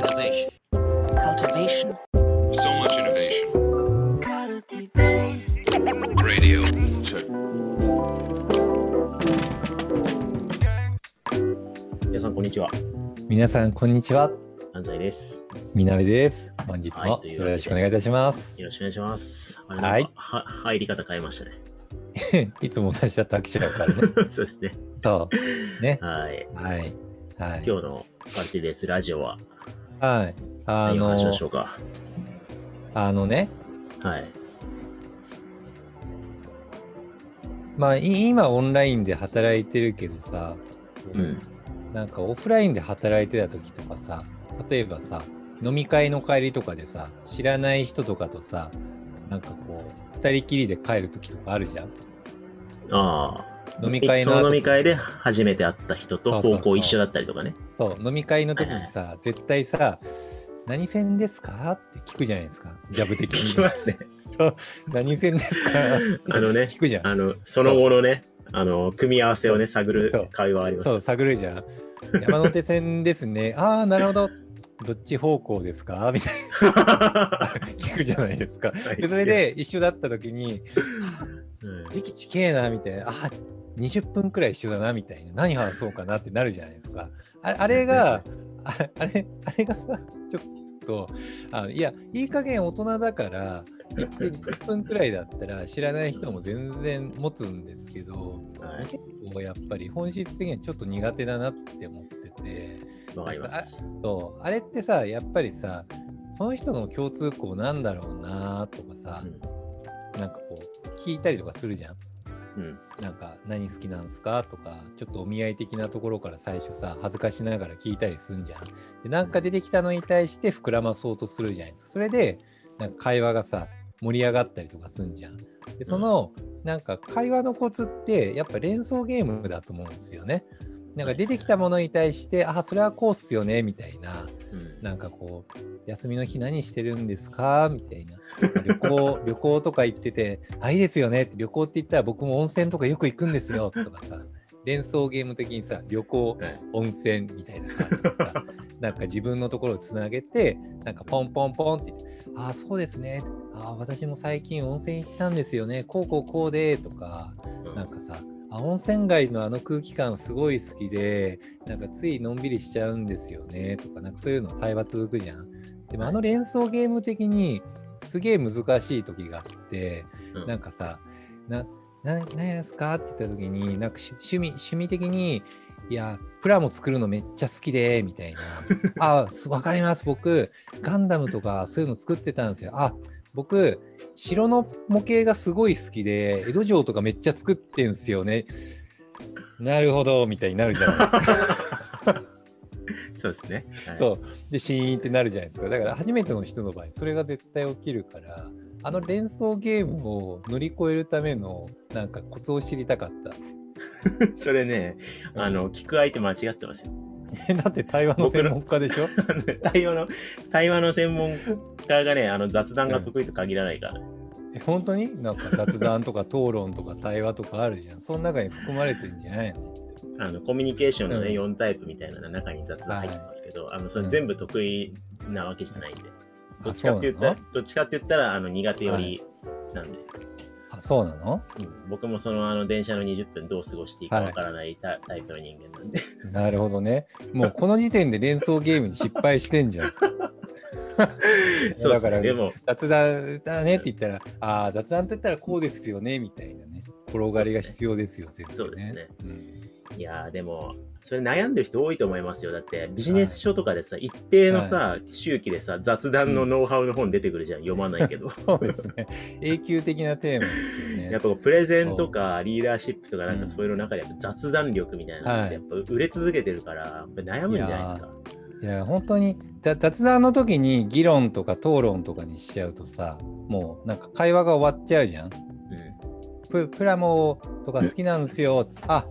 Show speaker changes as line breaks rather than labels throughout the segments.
Innovation.
cultivation,
So much innovation. Radio. Check.
皆さん、こんにちは。
皆さん、こんにちは。
安西です。
みなべです。本日も
はいというわけで
よろしくお願いいたします。
よろしくお願いします。あれ
はい
は入り方変えましたね。
いつも同じだと飽きちゃうからね。
そうですね。
そう。ね。
はい。
はい。はい。
今日のカルティベースラジオは
はい。あの
話しましょうか？
あのね、
はい。
まあ、い今オンラインで働いてるけどさ、
うん。
なんかオフラインで働いてた時とかさ、例えばさ、飲み会の帰りとかでさ、知らない人とかとさ、なんかこう、二人きりで帰る時とかあるじゃん。
ああ。
飲み会の後
その飲み会で初めて会った人と高校一緒だったりとかね。
そう、飲み会の時にさ、絶対さ、何線ですか？って聞くじゃないですか。ジャブ的に。
聞きますね。
そう何線ですか？
あのね
聞くじゃん。
あの、その後のね、あの、組み合わせをね、探る会話あります。
そう、探るじゃん。山手線ですね。ああ、なるほど。どっち方向ですか？みたいな 聞くじゃないですか。でそれで一緒だった時に、
うん
駅地形な、みたいな。ああ、20分くらい一緒だな、みたいな。何話そうかなってなるじゃないですか。ああれが、ああれ、あれがさ、ちょっと、あいや、いい加減大人だから、1分 ,10 分くらいだったら知らない人も全然持つんですけど、
はい
結構やっぱり本質的にはちょっと苦手だなって思ってて、
わかります。
そうあれってさ、やっぱりさ、この人の共通項なんだろうなとかさ、なんかこう、聞いたりとかするじゃん。
うん。うん。
なんか何好きなんですか？とかちょっとお見合い的なところから最初さ恥ずかしながら聞いたりすんじゃん。でなんか出てきたのに対して膨らまそうとするじゃないですか。それでなんか会話がさ盛り上がったりとかすんじゃん。でその、なんか会話のコツってやっぱ連想ゲームだと思うんですよね。なんか出てきたものに対して、あそれはこうっすよねみたいな
うん
なんかこう、休みの日何してるんですか？みたいな。旅行、旅行とか行ってて、あ、いいですよねって。旅行って言ったら僕も温泉とかよく行くんですよとかさ、連想ゲーム的にさ、旅行、
はい
温泉みたいな感じでさ、なんか自分のところをつなげて、なんかポンポンポンってああ、そうですね。ああ、私も最近温泉行ったんですよね。こうこうこうで、とか、
うん
なんかさ、あ温泉街のあの空気感すごい好きで、なんかついのんびりしちゃうんですよねとか、なんかそういうの対話続くじゃん。でもあの連想ゲーム的にすげえ難しい時があって、
うん。
なんかさ、な、な、何ですか？って言った時に、なんかし趣味、趣味的に、いや、プラモ作るのめっちゃ好きで、みたいな。あ、すわかります。僕、ガンダムとかそういうの作ってたんですよ。あ、僕、城の模型がすごい好きで、江戸城とかめっちゃ作ってんすよね。なるほど、みたいになるじゃないですか。
そうですね。はい
そう。で、シーンってなるじゃないですか。だから、初めての人の場合、それが絶対起きるから、あの連想ゲームを乗り越えるための、なんかコツを知りたかった。
それね、あの、聞く相手間違ってますよ。
えだって対話の専門家でしょ？
対話の、対話の専門家がね、あの雑談が得意と限らないから。
え本当に？なんか雑談とか討論とか対話とかあるじゃん。その中に含まれてるんじゃないの？
あの、コミュニケーションのね、
うん
4タイプみたいなの中に雑談入ってますけど、あの、それ全部得意なわけじゃないんで。どっちかって言ったらどっちかって言ったら、あの、苦手よりなんで。
あ、そうなの？
うん僕もその、あの、電車の20分どう過ごしていいかわからないタ,、タイプの人間なんで。
なるほどね。もうこの時点で連想ゲームに失敗してんじゃん。
そう
だから
ね。でも、
雑談だねって言ったら、ああ、雑談って言ったらこうですよね、みたいなね。転がりが必要ですよ、絶対
そうですね。
うん
いやーでも、それ悩んでる人多いと思いますよ。だって、ビジネス書とかでさ、一定のさ、周期でさ、雑談のノウハウの本出てくるじゃん。読まないけど。
そうですね。永久的なテーマですよね。
やっぱプレゼンとかリーダーシップとかなんかそういうの中でやっぱ雑談力みたいなのってやっぱ売れ続けてるから、悩むんじゃないですか。
いや本当にざ雑談の時に議論とか討論とかにしちゃうとさもうなんか会話が終わっちゃうじゃん。
うん。
ププラモとか好きなんですよ。あ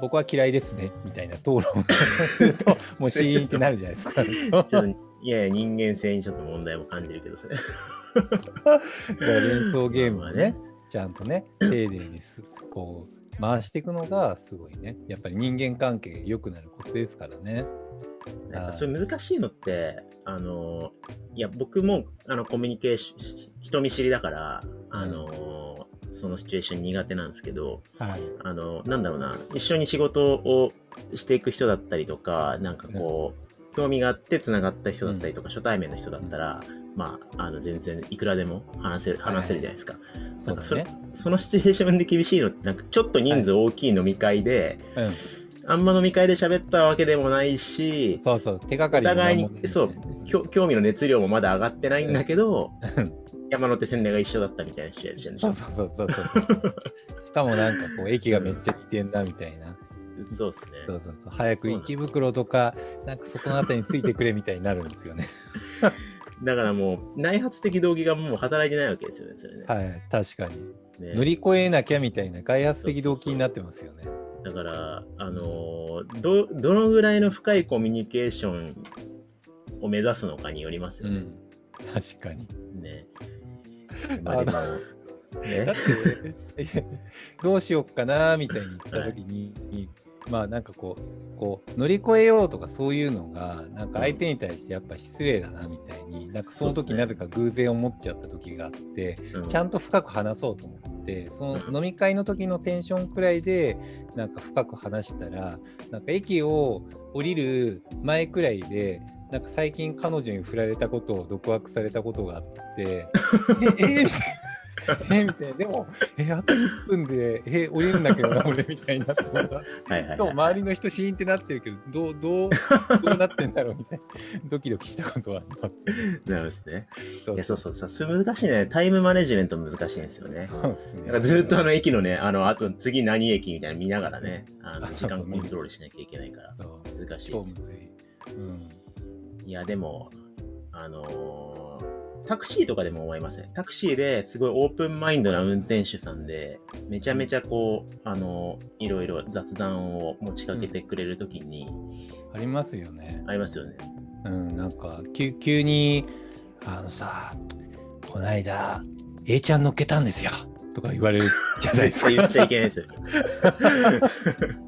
僕は嫌いですねみたいな討論をする ともうシーンってなるじゃないですか。
いやいや、人間性にちょっと問題も感じるけど、それ。
連想ゲームを
まあ
ねちゃんとね丁寧にすこう回していくのがすごいねやっぱり人間関係が良くなるコツですからね。
なんかそれ難しいのって、あの、いや、僕も、あの、コミュニケーション、人見知りだから、あの、そのシチュエーション苦手なんですけど、
はい。
あの、なんだろうな、一緒に仕事をしていく人だったりとか、なんかこう、興味があって繋がった人だったりとか、初対面の人だったら、まあ、あの、全然いくらでも話せる、話せるじゃないですか。
そうだね。
そのシチュエーションで厳しいのって、なんかちょっと人数大きい飲み会で、
うん。
あんま飲み会で喋ったわけでもないし、
そうそう。手がかり
お互いにそう興味の熱量もまだ上がってないんだけど、
うん
山手線が一緒だったみたいなしょ？
そうそうそうそうそう。しかもなんかこう、駅がめっちゃ似てんなみたいな。
そうですね。
そうそうそう。早く池袋とか、なんかそこのあたりについてくれみたいになるんですよね。
だからもう、内発的動機がもう働いてないわけですよね、それね。
はい。確かに。
ね
乗り越えなきゃみたいな開発的動機になってますよね。
だから、あのーど、どのぐらいの深いコミュニケーションを目指すのかによりますよね。
うん。確かに。
ね。まあでも、
だ
ね。
っ。てどうしよっかなみたいに言った時に、まあなんかこうこう乗り越えようとかそういうのがなんか相手に対してやっぱ失礼だなみたいになんかその時なぜか偶然思っちゃった時があって、
うん。
ちゃんと深く話そうと思ってその飲み会の時のテンションくらいでなんか深く話したらなんか駅を降りる前くらいでなんか最近彼女に振られたことを独白されたことがあって ええみたいな。えみたいな。でも、え、あと1分で、え、降りるんだけどな、俺みたいになって。
はいはい、はい。
でも周りの人シーンってなってるけど、どう、どう、どうなってんだろうみたいな。ドキドキしたことはあります。
なるですね。
そ
いや、そうそうそう。それ難しいね。タイムマネジメント難しいんですよね。
そうですね。
だからずっとあの駅のね、あの、あと次何駅みたいなの見ながらね、あの
あ
時
そうそう
間コントロールしなきゃいけないから、
そう
難しいです
超む。ずい。うん。
いや、でも、あのータクシーとかでも思いません。タクシーですごいオープンマインドな運転手さんで、めちゃめちゃこう、あのーいろいろ雑談を持ちかけてくれるときに、
ありますよね。
ありますよね。
うん、なんか、急急に、あのさ、こないだ、A ちゃん乗っけたんですよ。とか言われるじゃないですか。
言っちゃいけないですよ。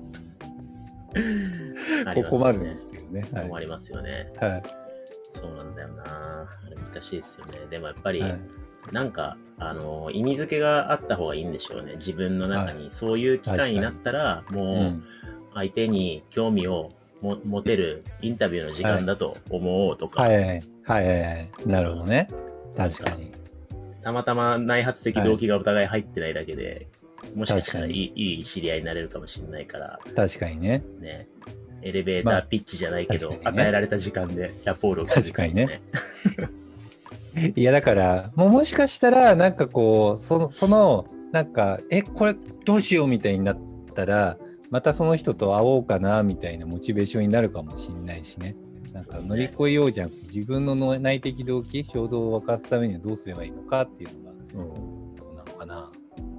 ありますよね
困るんですよね。はい。
困りますよね。
はい
そうなんだよな。難しいですよね。でもやっぱり、
はい
なんか、あの、意味付けがあった方がいいんでしょうね。自分の中に。そういう機会になったら、
う、
もうん相手に興味をも持てるインタビューの時間だと思おうとか、
はいはいはいはいはい。なるほどね。確かに。
たまたま内発的動機がお互い入ってないだけで、もしかしたらい
確
いいい知り合いになれるかもしれないから、
確かにね。
ね。エレベータ
まあ
ーピッチじゃないけど、
ね
与えられた時間でラポールを
確かにね。いやだからもうもしかしたらなんかこうそのそのなんかえこれどうしようみたいになったらまたその人と会おうかなみたいなモチベーションになるかもしれないしね。なんか乗り越えようじゃん、自分の内的動機衝動を沸かすためにはどうすればいいのかっていうのが
うん
どうなのかな。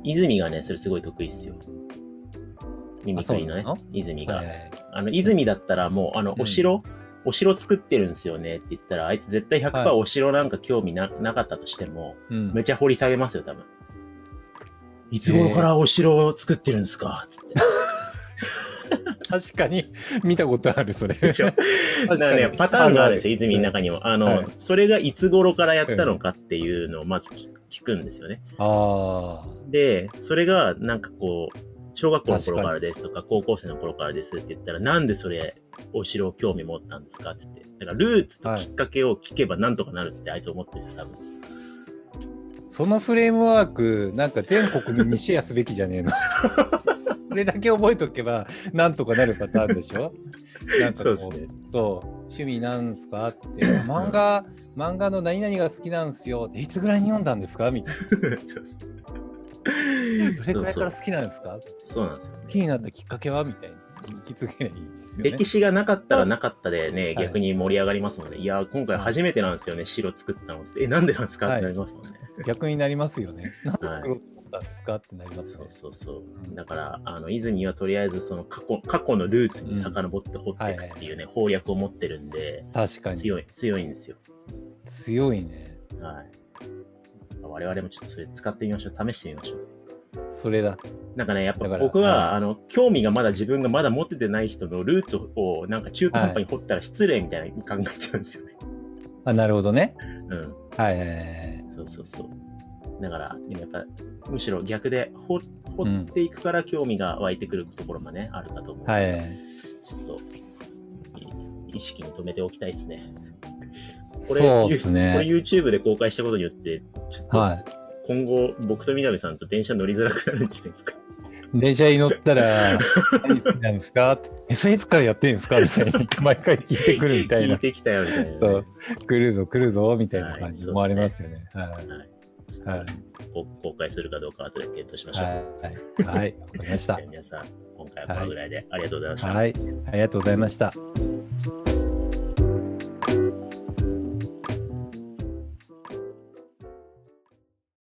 泉がね、それすごい得意っすよ。耳くりの？ね泉が。
はいはい
あの、泉だったらもう、あの、
うん
お城、お城作ってるんですよねって言ったら、あいつ絶対100%
はい
お城なんか興味な,、なかったとしても、
うん
めっちゃ掘り下げますよ、多分。いつ頃からお城を作ってるんですか？つって。
確かに見たことあるそれ。
でしょ？だ
確
からね、パターンがあるんですよ、泉の中
に。
にも。あの、
はい
それがいつ頃からやったのかっていうのをまず聞く聞くんですよね。
ああ。
で、それがなんかこう、小学校の頃からですとか、高校生の頃からですって言ったら、なんでそれ、お城を興味持ったんですかって言って。だから、ルーツときっかけを聞けばなんとかなるってあいつ思ってるんですよ、多分。
そのフレームワーク、なんか全国民にシェアすべきじゃねえの。これだけ覚えとけば、なんとかなるパターンでしょ？なんかこう
そうね
そう趣味なんですかって、漫画、漫画の何々が好きなんですよ。いつぐらいに読んだんですか？みたいな。どれくらいから好きなんですか？
そうなんですよ、
気になったきっかけはみたいな。引き継げばいいですよね。
歴史がなかったらなかったでね、
はい
逆に盛り上がりますもんね。いや、今回初めてなんですよね、城作ったの。え、なんでなんですか？
はい
ってなりますもんね。
逆になりますよね。なんで作ろうと思ったんですか？ってなります
そう
ね。
そうそう
う。ん
だから、あの、泉はとりあえずその過去、過去のルーツに遡って掘っていくっていうね、攻略を持ってるんで、
確かに。
強い、強いんですよ。
強いね。
はい。我々もちょっとそれ使ってみましょう。試してみましょう。
それだ。
なんかね、やっぱ僕は、
はい
あの、興味がまだ自分がまだ持っててない人のルーツを、なんか中途半端に掘ったら失礼みたいな考えちゃうんですよね。
あ、なるほどね。
うん。
はいはいはい。
そうそうそう。だから、やっぱ、むしろ逆で掘掘っていくから興味が湧いてくるところもね、あるかと思う。
はいはいはい。
ちょっと、い意識に留めておきたいですね。
そうです
これ
ね。
YouTube で公開したことによって、ちょっと、
はい。
今後、僕と南さんと電車乗りづらくなるんじゃないですか。
電車に乗ったら、何好きなんですか？ってえ、それいつからやってるんですか？みたいに、毎回聞いてくるみたいな。
聞いてきたよみたいなね、
そう、来るぞ来るぞ、みたいな
はい
感じ思われますよね。はい。
はい
はい。
こ公開するかどうかは後で検討しましょう。
はい。はい。わかりました。
皆さん、今回はこのぐらいでありがとうございました。
はい。ありがとうございました。